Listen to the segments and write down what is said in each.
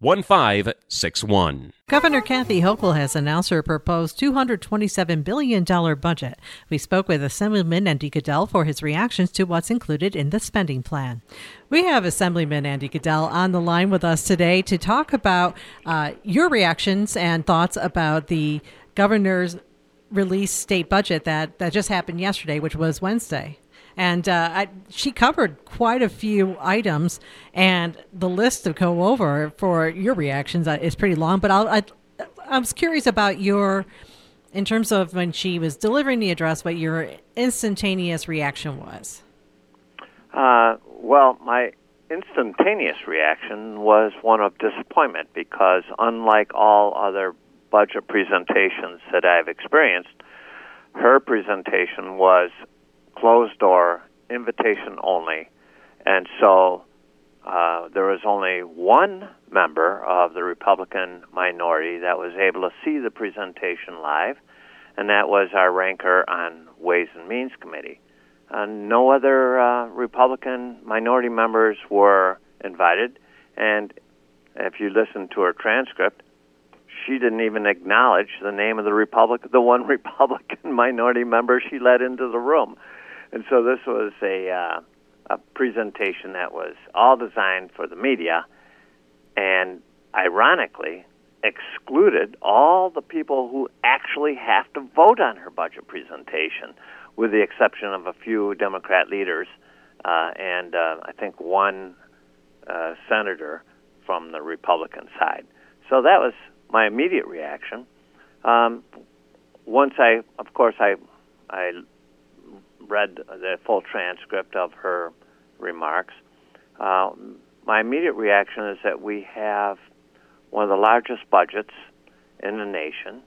1561. Governor Kathy Hochul has announced her proposed $227 billion budget. We spoke with Assemblyman Andy Goodell for his reactions to what's included in the spending plan. We have Assemblyman Andy Goodell on the line with us today to talk about uh, your reactions and thoughts about the governor's released state budget that, that just happened yesterday, which was Wednesday. And uh, I, she covered quite a few items, and the list to go over for your reactions uh, is pretty long. But I'll, I, I was curious about your, in terms of when she was delivering the address, what your instantaneous reaction was. Uh, well, my instantaneous reaction was one of disappointment because, unlike all other budget presentations that I've experienced, her presentation was closed door, invitation only, and so uh, there was only one member of the Republican minority that was able to see the presentation live, and that was our ranker on Ways and Means Committee. Uh, no other uh, Republican minority members were invited, and if you listen to her transcript, she didn't even acknowledge the name of the Republic, the one Republican minority member she let into the room and so this was a uh, a presentation that was all designed for the media, and ironically excluded all the people who actually have to vote on her budget presentation, with the exception of a few Democrat leaders uh, and uh, I think one uh, senator from the Republican side. So that was my immediate reaction. Um, once I, of course, I I read the full transcript of her remarks. Uh, my immediate reaction is that we have one of the largest budgets in the nation,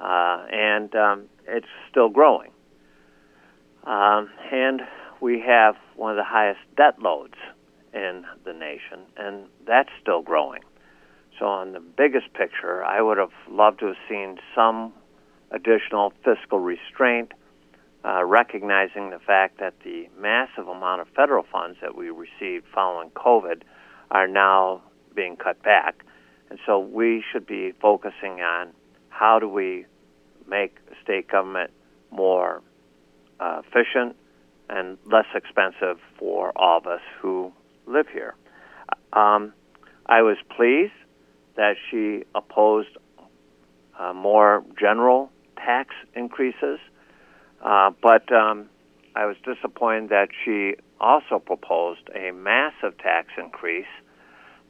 uh, and um, it's still growing. Um, and we have one of the highest debt loads in the nation, and that's still growing. So, on the biggest picture, I would have loved to have seen some additional fiscal restraint uh, recognizing the fact that the massive amount of federal funds that we received following COVID are now being cut back. And so we should be focusing on how do we make state government more uh, efficient and less expensive for all of us who live here. Um, I was pleased that she opposed uh, more general tax increases uh, but um, I was disappointed that she also proposed a massive tax increase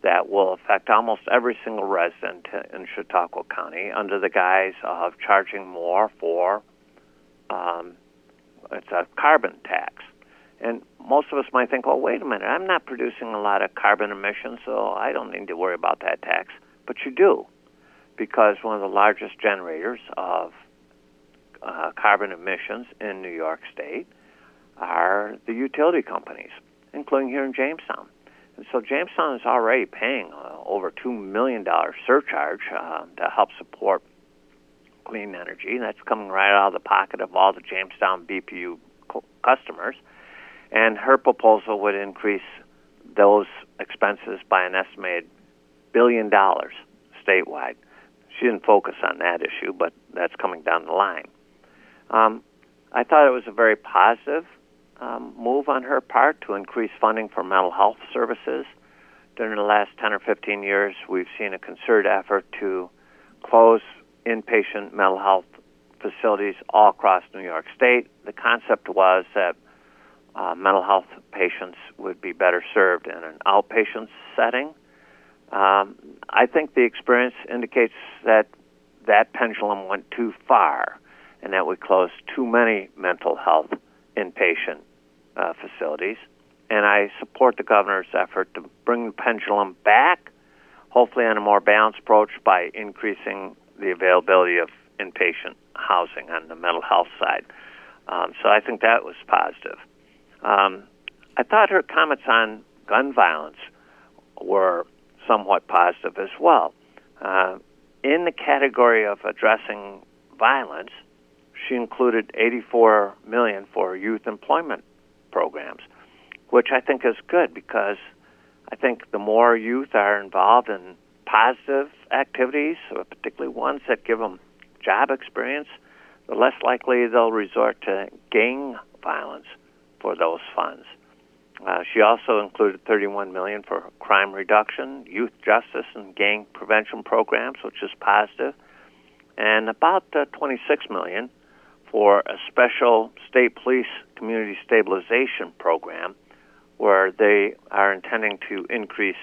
that will affect almost every single resident in Chautauqua County under the guise of charging more for um, it's a carbon tax. And most of us might think, well, wait a minute, I'm not producing a lot of carbon emissions, so I don't need to worry about that tax. But you do, because one of the largest generators of uh, carbon emissions in New York State are the utility companies, including here in Jamestown. And so Jamestown is already paying uh, over $2 million surcharge uh, to help support clean energy. That's coming right out of the pocket of all the Jamestown BPU co- customers. And her proposal would increase those expenses by an estimated billion dollars statewide. She didn't focus on that issue, but that's coming down the line. Um, I thought it was a very positive um, move on her part to increase funding for mental health services. During the last 10 or 15 years, we've seen a concerted effort to close inpatient mental health facilities all across New York State. The concept was that uh, mental health patients would be better served in an outpatient setting. Um, I think the experience indicates that that pendulum went too far and that we close too many mental health inpatient uh, facilities. And I support the governor's effort to bring the pendulum back, hopefully on a more balanced approach by increasing the availability of inpatient housing on the mental health side. Um, so I think that was positive. Um, I thought her comments on gun violence were somewhat positive as well. Uh, in the category of addressing violence, she included 84 million for youth employment programs, which I think is good because I think the more youth are involved in positive activities, particularly ones that give them job experience, the less likely they'll resort to gang violence for those funds. Uh, she also included 31 million for crime reduction, youth justice, and gang prevention programs, which is positive. positive, and about uh, 26 million for a special state police community stabilization program, where they are intending to increase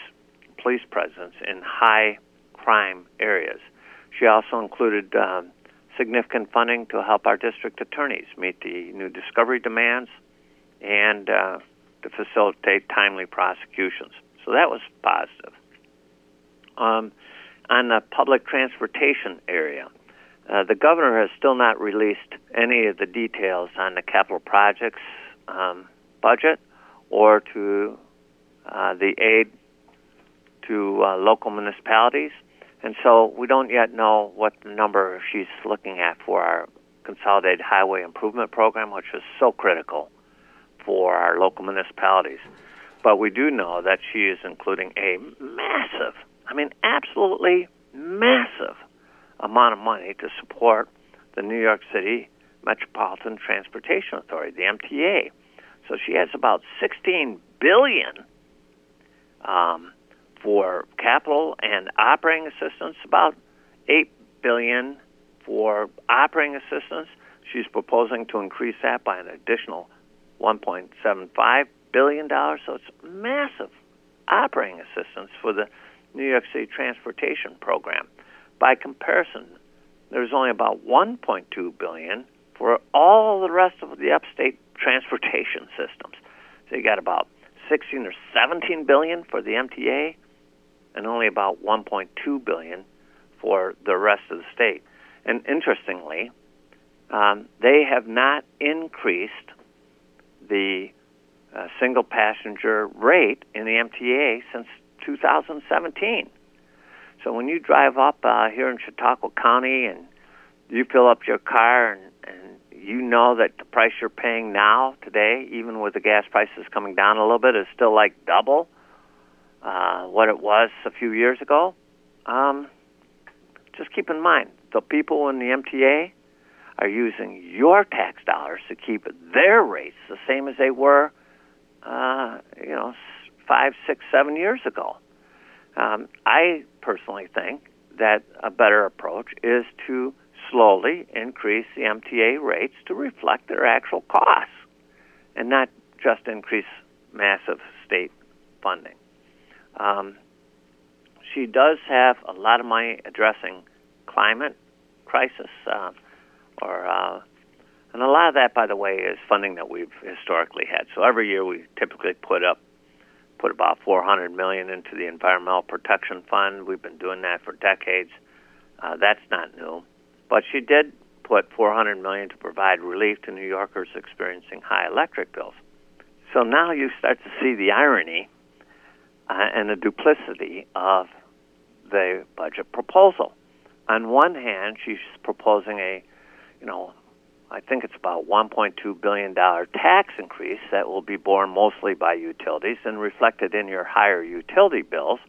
police presence in high crime areas. She also included um, significant funding to help our district attorneys meet the new discovery demands and uh, to facilitate timely prosecutions. So that was positive. Um, on the public transportation area, uh, the governor has still not released any of the details on the capital projects um, budget or to uh, the aid to uh, local municipalities. And so we don't yet know what number she's looking at for our Consolidated Highway Improvement Program, which is so critical for our local municipalities. But we do know that she is including a massive, I mean, absolutely massive amount of money to support the New York City Metropolitan Transportation Authority, the MTA. So she has about 16 billion um, for capital and operating assistance, about 8 billion for operating assistance. She's proposing to increase that by an additional 1.75 billion dollars. So it's massive operating assistance for the New York City Transportation Program. By comparison, there's only about 1.2 billion for all the rest of the upstate transportation systems. So you got about 16 or 17 billion for the MTA and only about 1.2 billion for the rest of the state. And interestingly, um, they have not increased the uh, single passenger rate in the MTA since 2017. So when you drive up uh, here in Chautauqua County and you fill up your car and, and you know that the price you're paying now today, even with the gas prices coming down a little bit, is still like double uh, what it was a few years ago, um, just keep in mind the people in the MTA are using your tax dollars to keep their rates the same as they were, uh, you know, five, six, seven years ago. Um, I personally think that a better approach is to slowly increase the MTA rates to reflect their actual costs and not just increase massive state funding. Um, she does have a lot of money addressing climate crisis, uh, or uh, and a lot of that, by the way, is funding that we've historically had. So every year we typically put up put about 400 million into the Environmental Protection Fund. We've been doing that for decades. Uh, that's not new, but she did put 400 million to provide relief to New Yorkers experiencing high electric bills. So now you start to see the irony uh, and the duplicity of the budget proposal. On one hand, she's proposing a, you know, I think it's about 1.2 billion dollar tax increase that will be borne mostly by utilities and reflected in your higher utility bills.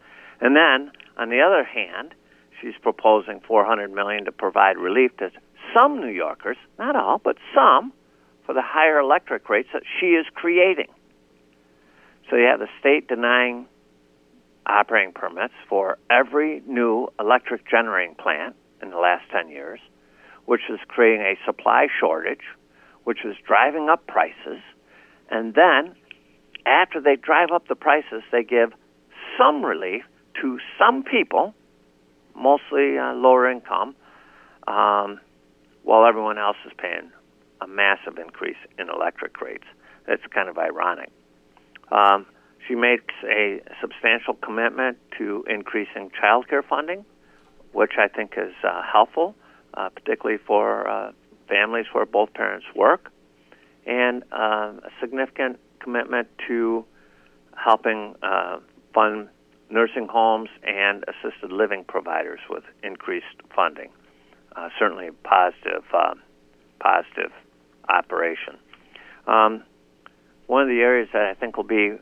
And then, on the other hand, she's proposing 400 million to provide relief to some New Yorkers, not all, but some, for the higher electric rates that she is creating. So you have the state denying operating permits for every new electric generating plant in the last 10 years, which is creating a supply shortage, which is driving up prices. And then, after they drive up the prices, they give some relief to some people, mostly uh, lower income, um, while everyone else is paying a massive increase in electric rates. It's kind of ironic. Um, she makes a substantial commitment to increasing child care funding, which I think is uh, helpful, uh, particularly for uh, families where both parents work, and uh, a significant commitment to helping uh, fund nursing homes and assisted living providers with increased funding. Uh, certainly, positive, positive operation. Um, one of the areas that I think will be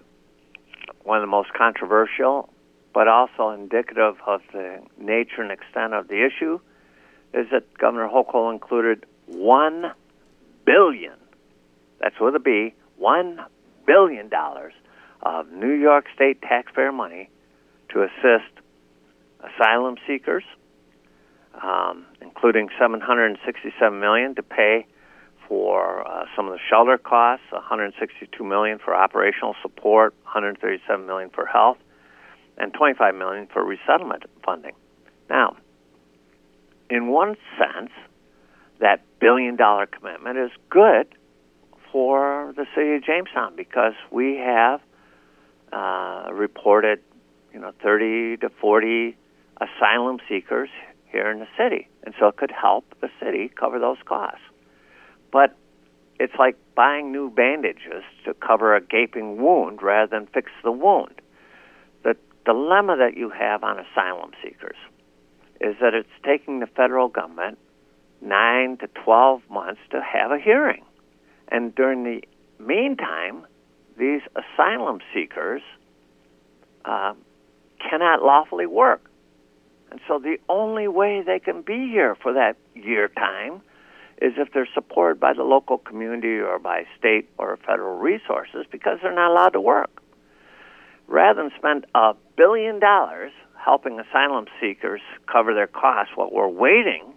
one of the most controversial, but also indicative of the nature and extent of the issue, is that Governor Hochul included one billion, that's with a B, one billion dollars of New York State taxpayer money to assist asylum seekers, um, including 767 million to pay for uh, some of the shelter costs, 162 million for operational support, 137 million for health, and 25 million for resettlement funding. Now, in one sense, that billion dollar commitment is good for the city of Jamestown because we have uh, reported, you know, 30 to 40 asylum seekers here in the city, and so it could help the city cover those costs. But it's like buying new bandages to cover a gaping wound rather than fix the wound. The dilemma that you have on asylum seekers is that it's taking the federal government nine to 12 months to have a hearing. And during the meantime, these asylum seekers uh, cannot lawfully work. And so the only way they can be here for that year time is if they're supported by the local community or by state or federal resources because they're not allowed to work. Rather than spend a billion dollars helping asylum seekers cover their costs while we're waiting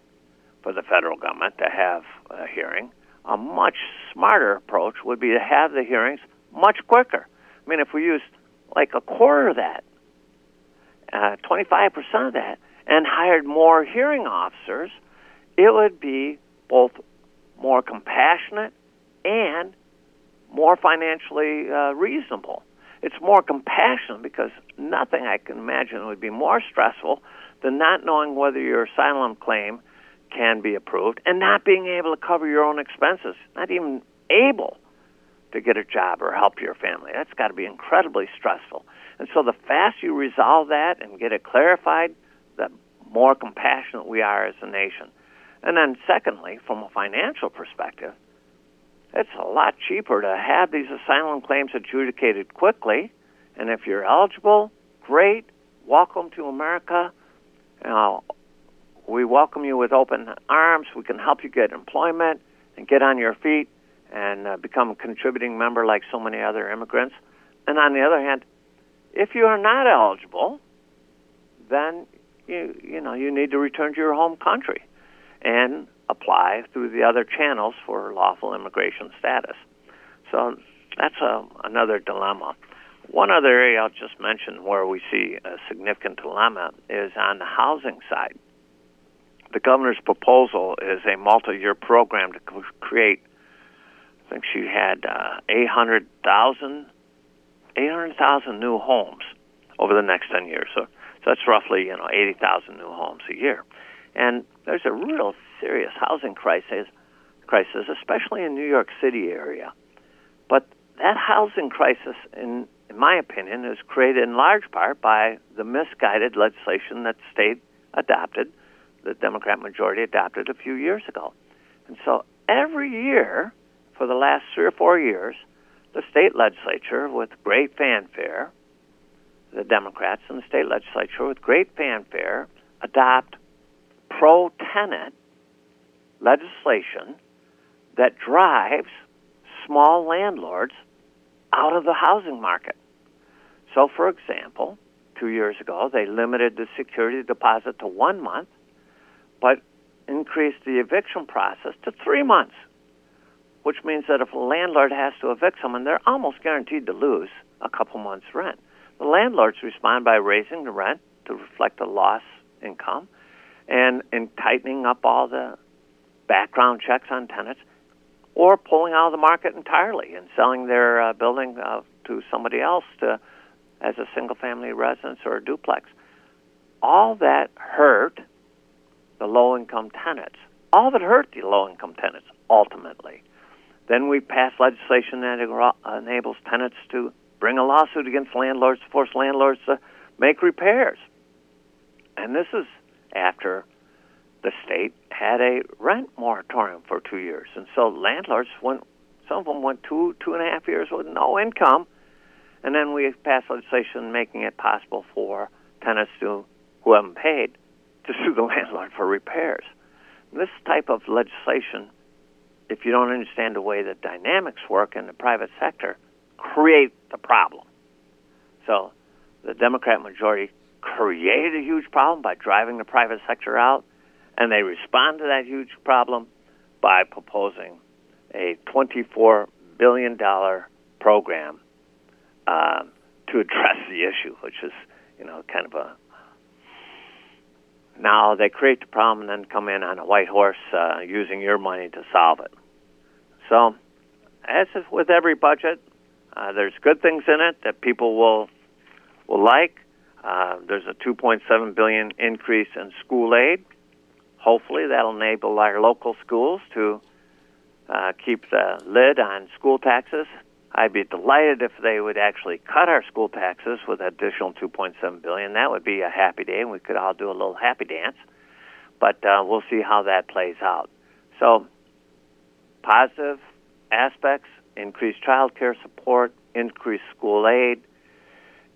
for the federal government to have a hearing, a much smarter approach would be to have the hearings much quicker. I mean, if we used like a quarter of that, uh, 25% of that, and hired more hearing officers, it would be both more compassionate and more financially uh, reasonable. It's more compassionate because nothing I can imagine would be more stressful than not knowing whether your asylum claim can be approved and not being able to cover your own expenses, not even able to get a job or help your family. That's got to be incredibly stressful. And so the faster you resolve that and get it clarified, the more compassionate we are as a nation. And then, secondly, from a financial perspective, it's a lot cheaper to have these asylum claims adjudicated quickly. And if you're eligible, great. Welcome to America. Know, we welcome you with open arms. We can help you get employment and get on your feet and uh, become a contributing member like so many other immigrants. And on the other hand, if you are not eligible, then you you know you need to return to your home country and apply through the other channels for lawful immigration status. So that's a, another dilemma. One other area I'll just mention where we see a significant dilemma is on the housing side. The governor's proposal is a multi-year program to create. I think she had uh, 800,000 800,000 new homes over the next 10 years. So, so that's roughly you know 80,000 new homes a year. And there's a real serious housing crisis, crisis, especially in New York City area. But that housing crisis, in in my opinion, is created in large part by the misguided legislation that state adopted, the Democrat majority adopted a few years ago. And so every year, for the last three or four years, the state legislature, with great fanfare, the Democrats in the state legislature, with great fanfare, adopt pro tenant legislation that drives small landlords out of the housing market. So, for example, two years ago, they limited the security deposit to one month, but increased the eviction process to three months, which means that if a landlord has to evict someone, they're almost guaranteed to lose a couple months' rent. The landlords respond by raising the rent to reflect the lost income and in tightening up all the background checks on tenants, or pulling out of the market entirely and selling their uh, building uh, to somebody else to, as a single family residence or a duplex. All that hurt the low income tenants. All that hurt the low income tenants ultimately. Then we pass legislation that enables tenants to bring a lawsuit against landlords to force landlords to make repairs. And this is after the state had a rent moratorium for two years. And so landlords went, some of them went two, two and a half years with no income. And then we passed legislation making it possible for tenants to, who haven't paid to sue the landlord for repairs. This type of legislation if you don't understand the way the dynamics work in the private sector, create the problem. So the Democrat majority created a huge problem by driving the private sector out, and they respond to that huge problem by proposing a $24 billion program uh, to address the issue, which is, you know, kind of a now they create the problem and then come in on a white horse uh, using your money to solve it. So, as with every budget, uh, there's good things in it that people will will like. Uh, there's a 2.7 billion increase in school aid. Hopefully, that'll enable our local schools to uh, keep the lid on school taxes. I'd be delighted if they would actually cut our school taxes with additional 2.7 billion. That would be a happy day, and we could all do a little happy dance. But uh, we'll see how that plays out. So positive aspects increased child care support, increased school aid,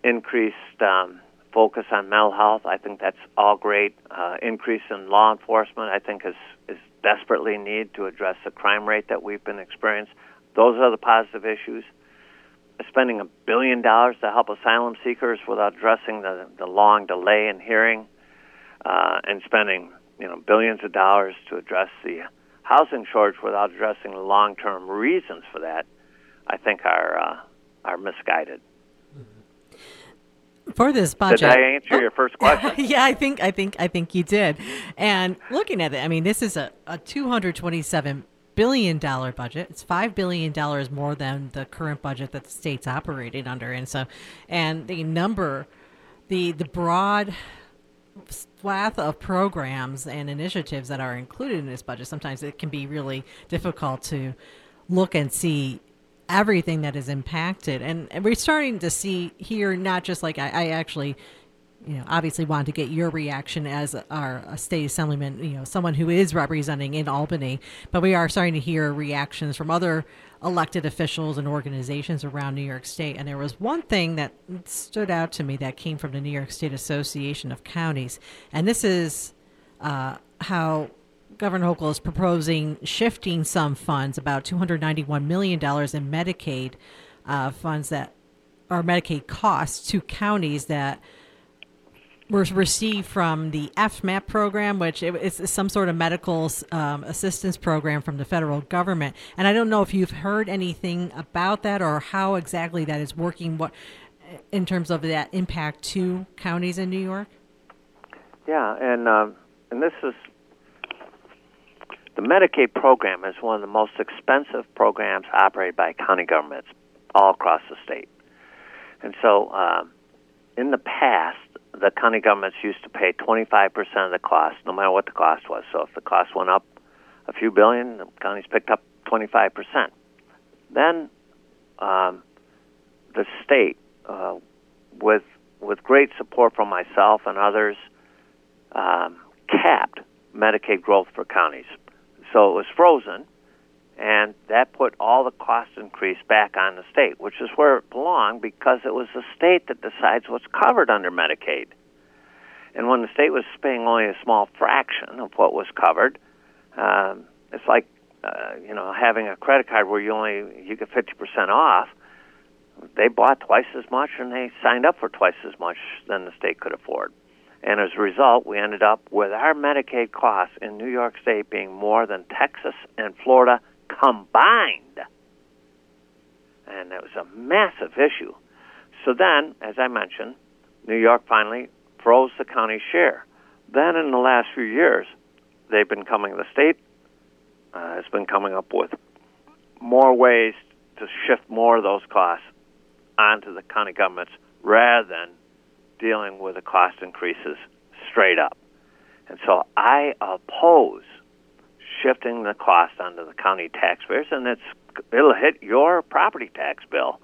increased um, focus on mental health. I think that's all great. Uh, increase in law enforcement, I think, is, is desperately needed to address the crime rate that we've been experiencing. Those are the positive issues. Spending a billion dollars to help asylum seekers without addressing the, the long delay in hearing, uh, and spending you know billions of dollars to address the housing shortage without addressing the long-term reasons for that, I think are uh, are misguided. For this budget, did I answer your first oh. question? yeah, I think I think I think you did. And looking at it, I mean, this is a, a two hundred twenty-seven billion dollar budget. It's five billion dollars more than the current budget that the state's operating under, and so, and the number, the the broad swath of programs and initiatives that are included in this budget, sometimes it can be really difficult to look and see everything that is impacted. And, we're starting to see here, not just like I, I actually you know, obviously wanted to get your reaction as our state assemblyman, you know, someone who is representing in Albany. But we are starting to hear reactions from other elected officials and organizations around New York State. And there was one thing that stood out to me that came from the New York State Association of Counties. And this is uh, how Governor Hochul is proposing shifting some funds, about $291 million in Medicaid uh, funds that are Medicaid costs to counties that were received from the FMAP program, which is some sort of medical um, assistance program from the federal government. And I don't know if you've heard anything about that or how exactly that is working. What in terms of that impact to counties in New York? Yeah, and um, and this is the Medicaid program is one of the most expensive programs operated by county governments all across the state. And so, um, in the past, the county governments used to pay 25% of the cost, no matter what the cost was. So if the cost went up a few billion, the counties picked up 25%. Then um, the state, uh, with with great support from myself and others, um, capped Medicaid growth for counties. So it was frozen, and that put all the cost increase back on the state, which is where it belonged because it was the state that decides what's covered under Medicaid. And when the state was paying only a small fraction of what was covered, um, it's like uh, you know having a credit card where you only you get fifty percent off. They bought twice as much and they signed up for twice as much than the state could afford. And as a result, we ended up with our Medicaid costs in New York State being more than Texas and Florida combined. And it was a massive issue. So then, as I mentioned, New York finally froze the county share. Then in the last few years, they've been coming, the state uh, has been coming up with more ways to shift more of those costs onto the county governments rather than dealing with the cost increases straight up. And so I oppose shifting the cost onto the county taxpayers, and it's it'll hit your property tax bill,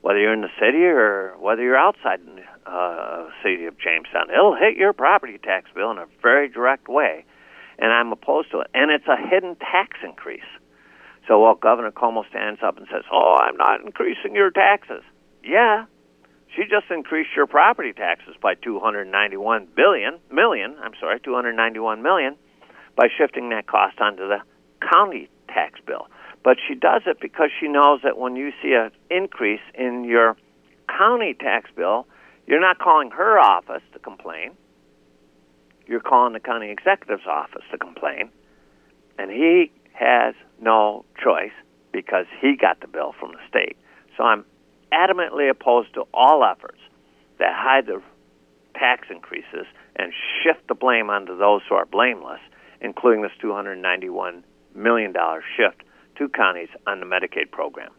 whether you're in the city or whether you're outside the uh, city of Jamestown. It'll hit your property tax bill in a very direct way, and I'm opposed to it. And it's a hidden tax increase. So while Governor Cuomo stands up and says, "Oh, I'm not increasing your taxes," yeah, she just increased your property taxes by 291 billion million. I'm sorry, 291 million by shifting that cost onto the county tax bill. But she does it because she knows that when you see an increase in your county tax bill, you're not calling her office to complain. You're calling the county executive's office to complain. And he has no choice because he got the bill from the state. So I'm adamantly opposed to all efforts that hide the tax increases and shift the blame onto those who are blameless, including this $291 million shift to counties on the Medicaid program.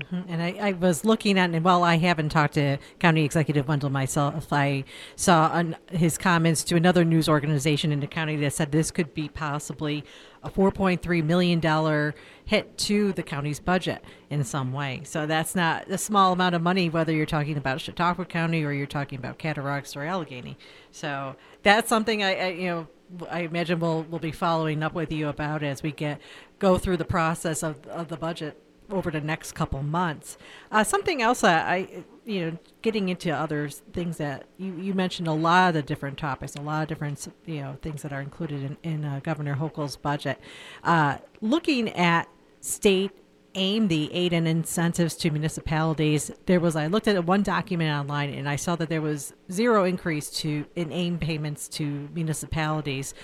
Mm-hmm. And I, I, was looking at, and while I haven't talked to County Executive Wendel myself, I saw on his comments to another news organization in the county that said this could be possibly a $4.3 million hit to the county's budget in some way. So that's not a small amount of money, whether you're talking about Chautauqua County or you're talking about Cattaraugus or Allegany. So that's something I, I you know, I imagine we'll, we'll be following up with you about as we get go through the process of, of the budget over the next couple months. Uh, something else that I, you know, getting into other things that you, you mentioned a lot of the different topics, a lot of different, you know, things that are included in, in uh, Governor Hochul's budget. Uh, looking at state AIM the aid and incentives to municipalities there was i looked at one document online and i saw that there was zero increase to in AIM payments to municipalities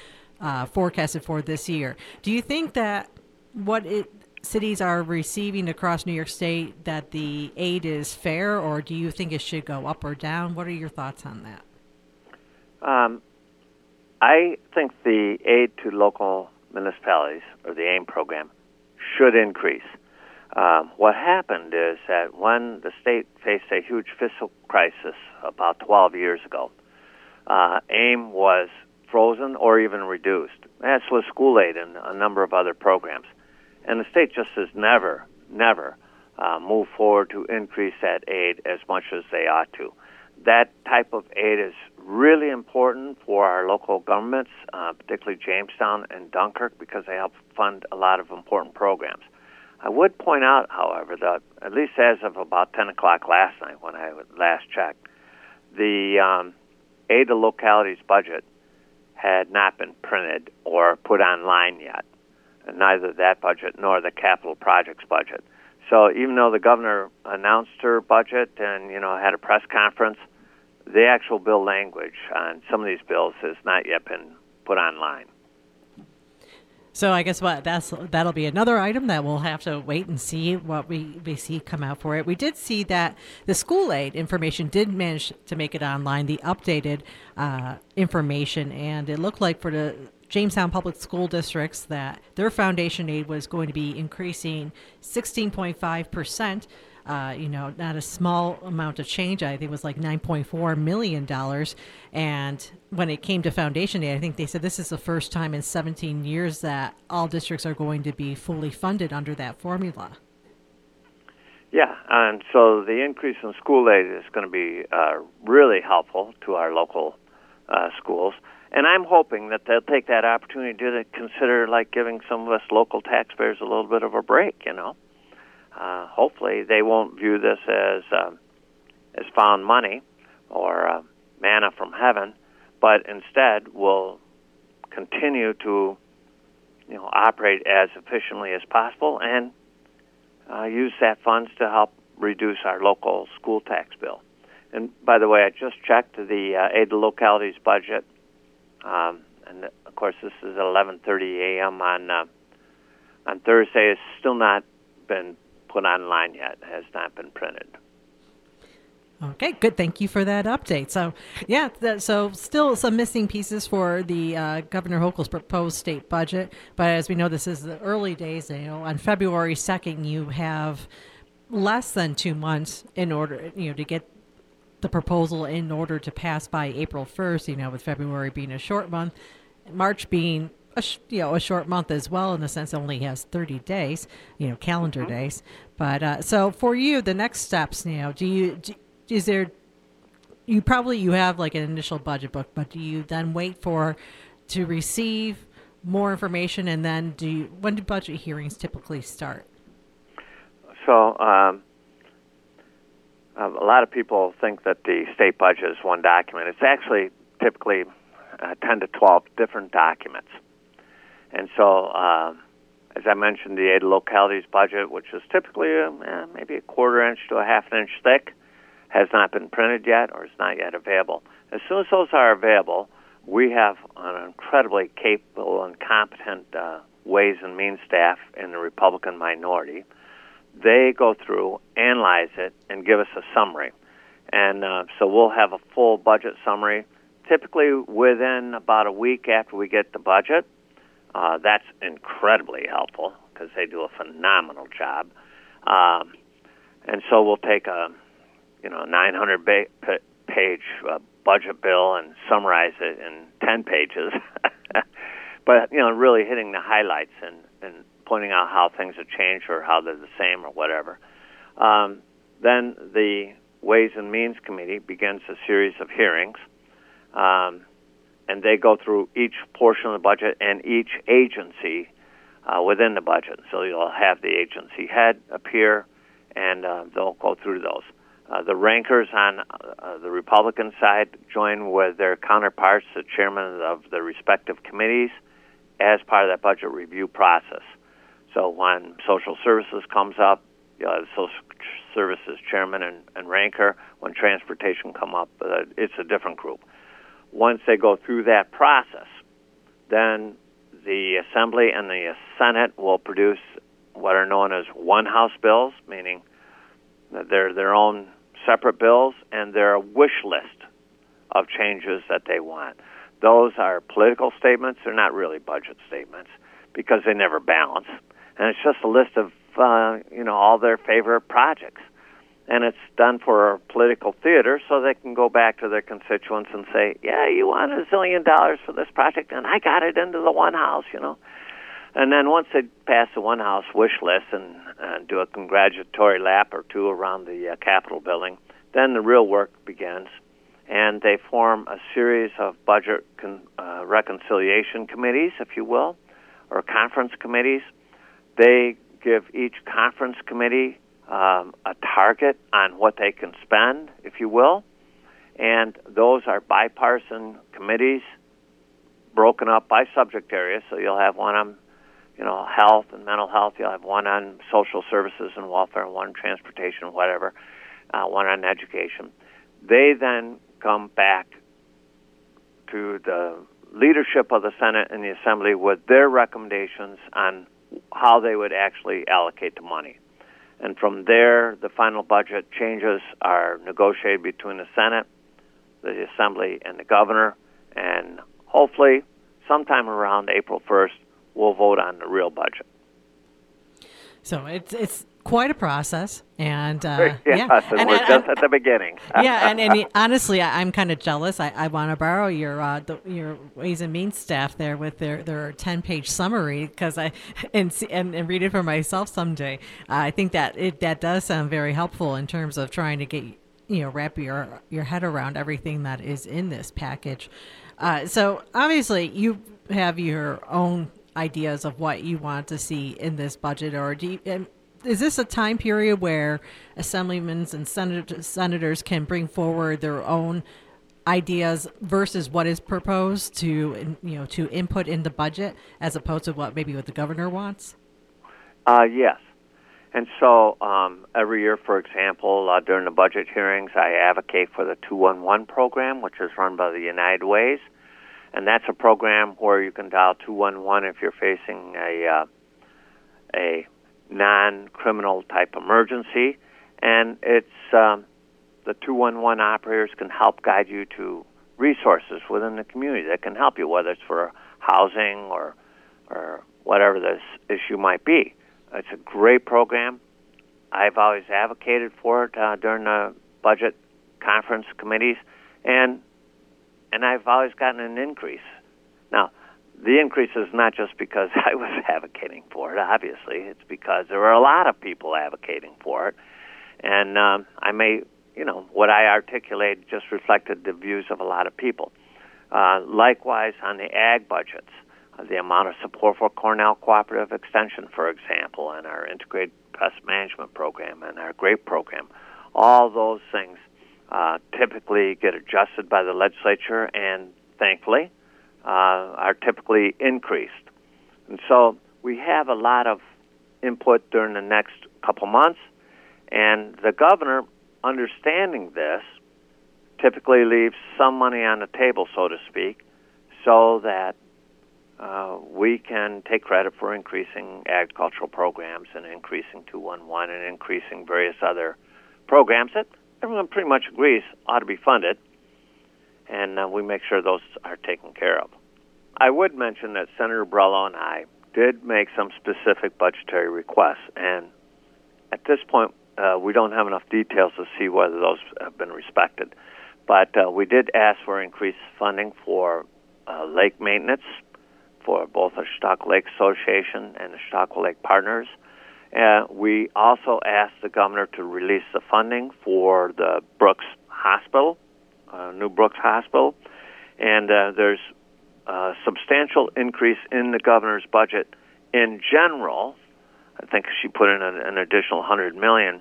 uh, forecasted for this year do you think that what it cities are receiving across New York State that the aid is fair, or do you think it should go up or down? What are your thoughts on that? Um, I think the aid to local municipalities, or the AIM program, should increase. Um, what happened is that when the state faced a huge fiscal crisis about 12 years ago, uh, AIM was frozen or even reduced, as was school aid and a number of other programs. And the state just has never, never uh, moved forward to increase that aid as much as they ought to. That type of aid is really important for our local governments, uh, particularly Jamestown and Dunkirk, because they help fund a lot of important programs. I would point out, however, that at least as of about 10 o'clock last night when I last checked, the um, aid to localities budget had not been printed or put online yet neither that budget nor the capital projects budget. So even though the governor announced her budget and you know had a press conference, the actual bill language on some of these bills has not yet been put online. So I guess what that's that'll be another item that we'll have to wait and see what we, we see come out for it. We did see that the school aid information did manage to make it online, the updated uh, information, and it looked like for the Jamestown Public School Districts that their foundation aid was going to be increasing 16.5 percent. Uh, you know, not a small amount of change. I think it was like $9.4 million. And when it came to foundation aid, I think they said this is the first time in 17 years that all districts are going to be fully funded under that formula. Yeah, and so the increase in school aid is going to be uh, really helpful to our local uh, schools. And I'm hoping that they'll take that opportunity to consider, like, giving some of us local taxpayers a little bit of a break. You know, uh, hopefully they won't view this as uh, as found money or uh, manna from heaven, but instead will continue to, you know, operate as efficiently as possible and uh, use that funds to help reduce our local school tax bill. And by the way, I just checked the uh, aid to localities budget um, and of course, this is 11:30 a.m. on uh, on Thursday. It's still not been put online yet. It has not been printed. Okay, good. Thank you for that update. So, yeah, that, so still some missing pieces for the uh, Governor Hochul's proposed state budget. But as we know, this is the early days. You know, on February second, you have less than two months in order, you know, to get the proposal in order to pass by April first. You know, with February being a short month, March being a sh- you know a short month as well in the sense it only has 30 days you know calendar mm-hmm. days but uh, so for you the next steps you know do you do, is there you probably you have like an initial budget book, but do you then wait for to receive more information and then do you, when do budget hearings typically start? So um, a lot of people think that the state budget is one document. It's actually typically uh, 10 to 12 different documents. And so, uh, as I mentioned, the aid localities budget, which is typically uh, eh, maybe a quarter inch to a half an inch thick, has not been printed yet or is not yet available. As soon as those are available, we have an incredibly capable and competent uh, Ways and Means staff in the Republican minority. They go through, analyze it, and give us a summary. And uh, so we'll have a full budget summary typically within about a week after we get the budget. Uh, that's incredibly helpful because they do a phenomenal job. Um, and so we'll take a you know 900 ba- page uh, budget bill and summarize it in 10 pages. but you know, really hitting the highlights and and pointing out how things have changed or how they're the same or whatever. Um, then the Ways and Means Committee begins a series of hearings, um, and they go through each portion of the budget and each agency uh, within the budget. So you'll have the agency head appear, and uh, they'll go through those. Uh, the rankers on uh, the Republican side join with their counterparts, the chairmen of the respective committees, as part of that budget review process. So when social services comes up, the social services chairman and, and ranker. When transportation come up, uh, it's a different group. Once they go through that process, then the Assembly and the Senate will produce what are known as one House bills, meaning that they're their own separate bills and their wish list of changes that they want. Those are political statements. They're not really budget statements because they never balance. And it's just a list of, uh, you know, all their favorite projects. And it's done for political theater so they can go back to their constituents and say, yeah, you want a zillion dollars for this project, and I got it into the one house, you know. And then once they pass the one house wish list and uh, do a congratulatory lap or two around the uh, Capitol building, then the real work begins. And they form a series of budget con- uh, reconciliation committees, if you will, or conference committees. They give each conference committee um, a target on what they can spend, if you will. And those are bipartisan committees broken up by subject area. So you'll have one on you know, health and mental health. You'll have one on social services and welfare, and one on transportation, whatever, uh, one on education. They then come back to the leadership of the Senate and the Assembly with their recommendations on how they would actually allocate the money. And from there, the final budget changes are negotiated between the Senate, the Assembly, and the governor. And hopefully, sometime around April 1st, we'll vote on the real budget. So it's it's quite a process, and uh, yes, yeah, and, and we're and, just at the beginning. yeah, and, and honestly, I, am kind of jealous. I, I want to borrow your uh, the, your Ways and Means staff there with their their ten page summary because I and, and and read it for myself someday. Uh, I think that it that does sound very helpful in terms of trying to get you know wrap your your head around everything that is in this package. Uh, so obviously, you have your own ideas of what you want to see in this budget, or do you, is this a time period where assemblymen and senators can bring forward their own ideas versus what is proposed to you know to input in the budget as opposed to what maybe what the governor wants? Uh, yes. And so um, every year, for example, uh, during the budget hearings, I advocate for the 211 program, which is run by the United Ways and that's a program where you can dial 211 if you're facing a uh, a non-criminal type emergency, and it's um, the 211 operators can help guide you to resources within the community that can help you, whether it's for housing or or whatever this issue might be. It's a great program. I've always advocated for it uh, during the budget conference committees, and and I've always gotten an increase. Now, the increase is not just because I was advocating for it. Obviously, it's because there were a lot of people advocating for it, and um, I may, you know, what I articulated just reflected the views of a lot of people. Uh, likewise, on the ag budgets, uh, the amount of support for Cornell Cooperative Extension, for example, and our integrated pest management program and our grape program, all those things uh, typically get adjusted by the legislature and thankfully uh, are typically increased. And so we have a lot of input during the next couple months, and the governor, understanding this, typically leaves some money on the table, so to speak, so that uh, we can take credit for increasing agricultural programs and increasing 211 and increasing various other programs that everyone pretty much agrees ought to be funded, and uh, we make sure those are taken care of. I would mention that Senator Borrello and I did make some specific budgetary requests, and at this point, uh, we don't have enough details to see whether those have been respected. But uh, we did ask for increased funding for uh, lake maintenance for both the Chautauqua Lake Association and the Chautauqua Lake Partners. Uh, we also asked the governor to release the funding for the Brooks Hospital, uh, New Brooks Hospital, and uh, there's a substantial increase in the governor's budget in general. I think she put in an, an additional 100 million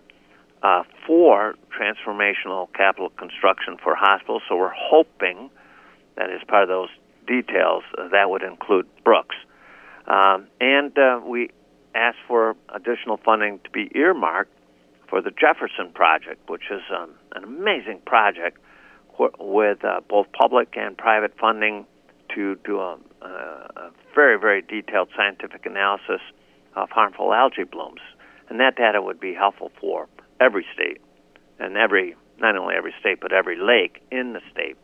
uh, for transformational capital construction for hospitals. So we're hoping that as part of those details, uh, that would include Brooks. Um, and uh, we asked for additional funding to be earmarked for the Jefferson Project, which is um, an amazing project with uh, both public and private funding to do a, a, very, very detailed scientific analysis of harmful algae blooms. And that data would be helpful for every state and every, not only every state, but every lake in the state.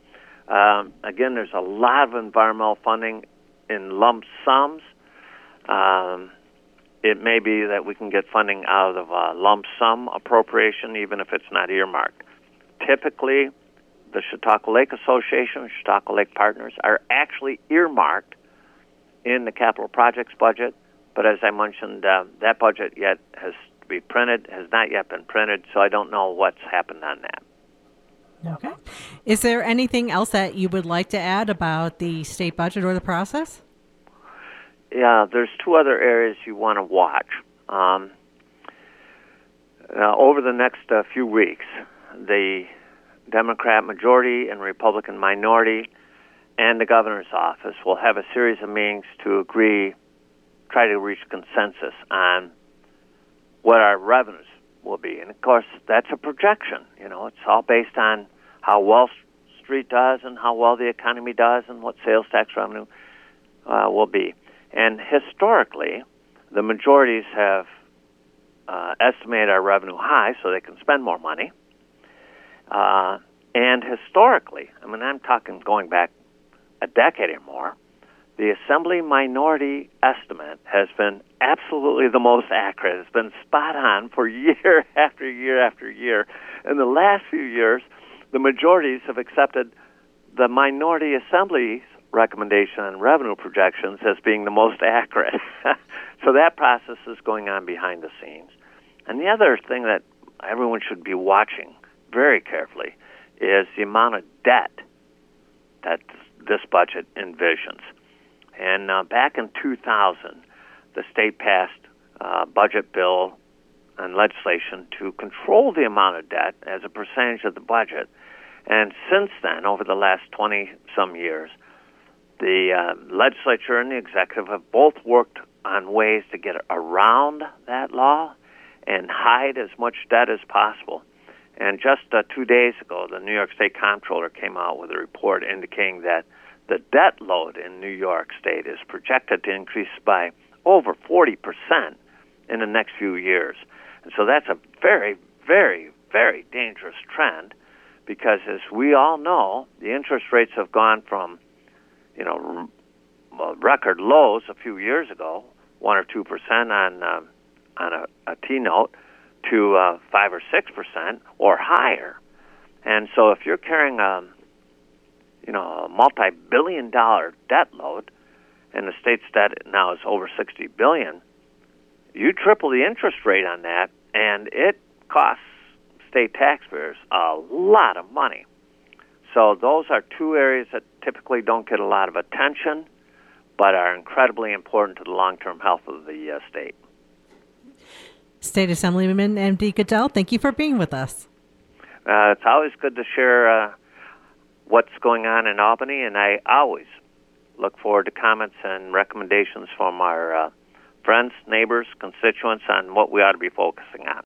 Um, again, there's a lot of environmental funding in lump sums. Um, it may be that we can get funding out of a lump sum appropriation, even if it's not earmarked. Typically, the Chautauqua Lake Association, Chautauqua Lake Partners, are actually earmarked in the capital projects budget. But as I mentioned, uh, that budget yet has to be printed, has not yet been printed, so I don't know what's happened on that. Okay. Is there anything else that you would like to add about the state budget or the process? Yeah, there's two other areas you want to watch. Um, uh, over the next uh, few weeks, the Democrat majority and Republican minority and the governor's office will have a series of meetings to agree, try to reach consensus on what our revenues will be. And of course, that's a projection. You know, it's all based on how Wall Street does and how well the economy does and what sales tax revenue uh, will be. And historically, the majorities have uh, estimated our revenue high so they can spend more money. Uh, and historically, I mean, I'm talking going back a decade or more, the Assembly minority estimate has been absolutely the most accurate. It's been spot on for year after year after year. In the last few years, the majorities have accepted the minority assembly's recommendation on revenue projections as being the most accurate. so that process is going on behind the scenes. And the other thing that everyone should be watching very carefully is the amount of debt that this budget envisions. And uh, back in 2000, the state passed a budget bill and legislation to control the amount of debt as a percentage of the budget. And since then, over the last 20 some years, the uh, legislature and the executive have both worked on ways to get around that law and hide as much debt as possible. And just uh, two days ago, the New York State Comptroller came out with a report indicating that the debt load in New York State is projected to increase by over 40% in the next few years. And so that's a very, very, very dangerous trend. because as we all know, the interest rates have gone from, you know, record lows a few years ago, one or two percent on uh, on a, a T note, to uh, five or six percent or higher. And so, if you're carrying a, you know, a multi-billion-dollar debt load, and the state's debt now is over sixty billion, you triple the interest rate on that, and it costs state taxpayers a lot of money. So those are two areas that typically don't get a lot of attention, but are incredibly important to the long-term health of the uh, state. State Assemblyman Andy Goodell, thank you for being with us. Uh, it's always good to share uh, what's going on in Albany, and I always look forward to comments and recommendations from our uh, friends, neighbors, constituents on what we ought to be focusing on.